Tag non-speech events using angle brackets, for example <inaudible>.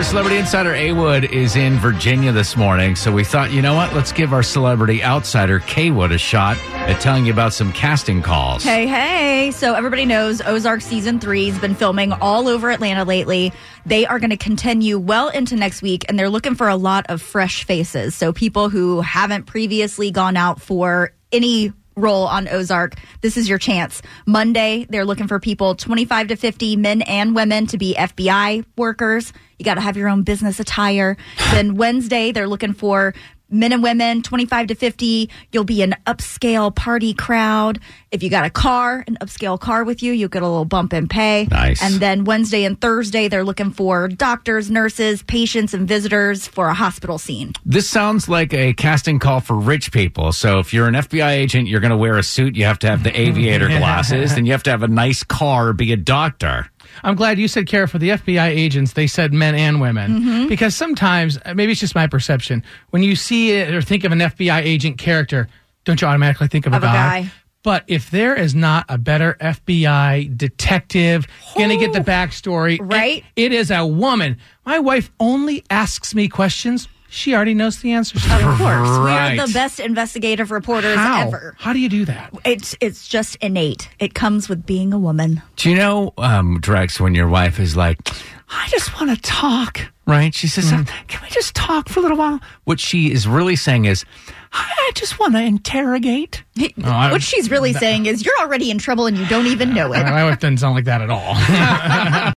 Our celebrity insider A Wood is in Virginia this morning. So we thought, you know what? Let's give our celebrity outsider K Wood a shot at telling you about some casting calls. Hey, hey. So everybody knows Ozark season three has been filming all over Atlanta lately. They are going to continue well into next week, and they're looking for a lot of fresh faces. So people who haven't previously gone out for any role on Ozark, this is your chance. Monday, they're looking for people 25 to 50, men and women, to be FBI workers. You got to have your own business attire. then Wednesday, they're looking for men and women 25 to 50 you'll be an upscale party crowd if you got a car an upscale car with you you'll get a little bump in pay Nice. and then wednesday and thursday they're looking for doctors nurses patients and visitors for a hospital scene This sounds like a casting call for rich people. So if you're an FBI agent, you're going to wear a suit, you have to have the <laughs> aviator glasses, <laughs> and you have to have a nice car, be a doctor. I'm glad you said, Kara, for the FBI agents, they said men and women. Mm-hmm. Because sometimes, uh, maybe it's just my perception, when you see it or think of an FBI agent character, don't you automatically think of, Of a guy. But if there is not a better FBI detective, gonna get the backstory, Right. It, it is a woman. My wife only asks me questions she already knows the answers to. of course Right. <laughs> we're the best investigative reporters How? ever How do you do that? it's it's just innate it comes with being a woman Do you know, um, Drex, when your wife is like, I just want to talk, right? She says, Mm-hmm. Can we just talk for a little while? What she is really saying is, I I just want to interrogate. I- what she's really saying is you're already in trouble and you don't even know <laughs> it My wife doesn't sound like that at all. <laughs>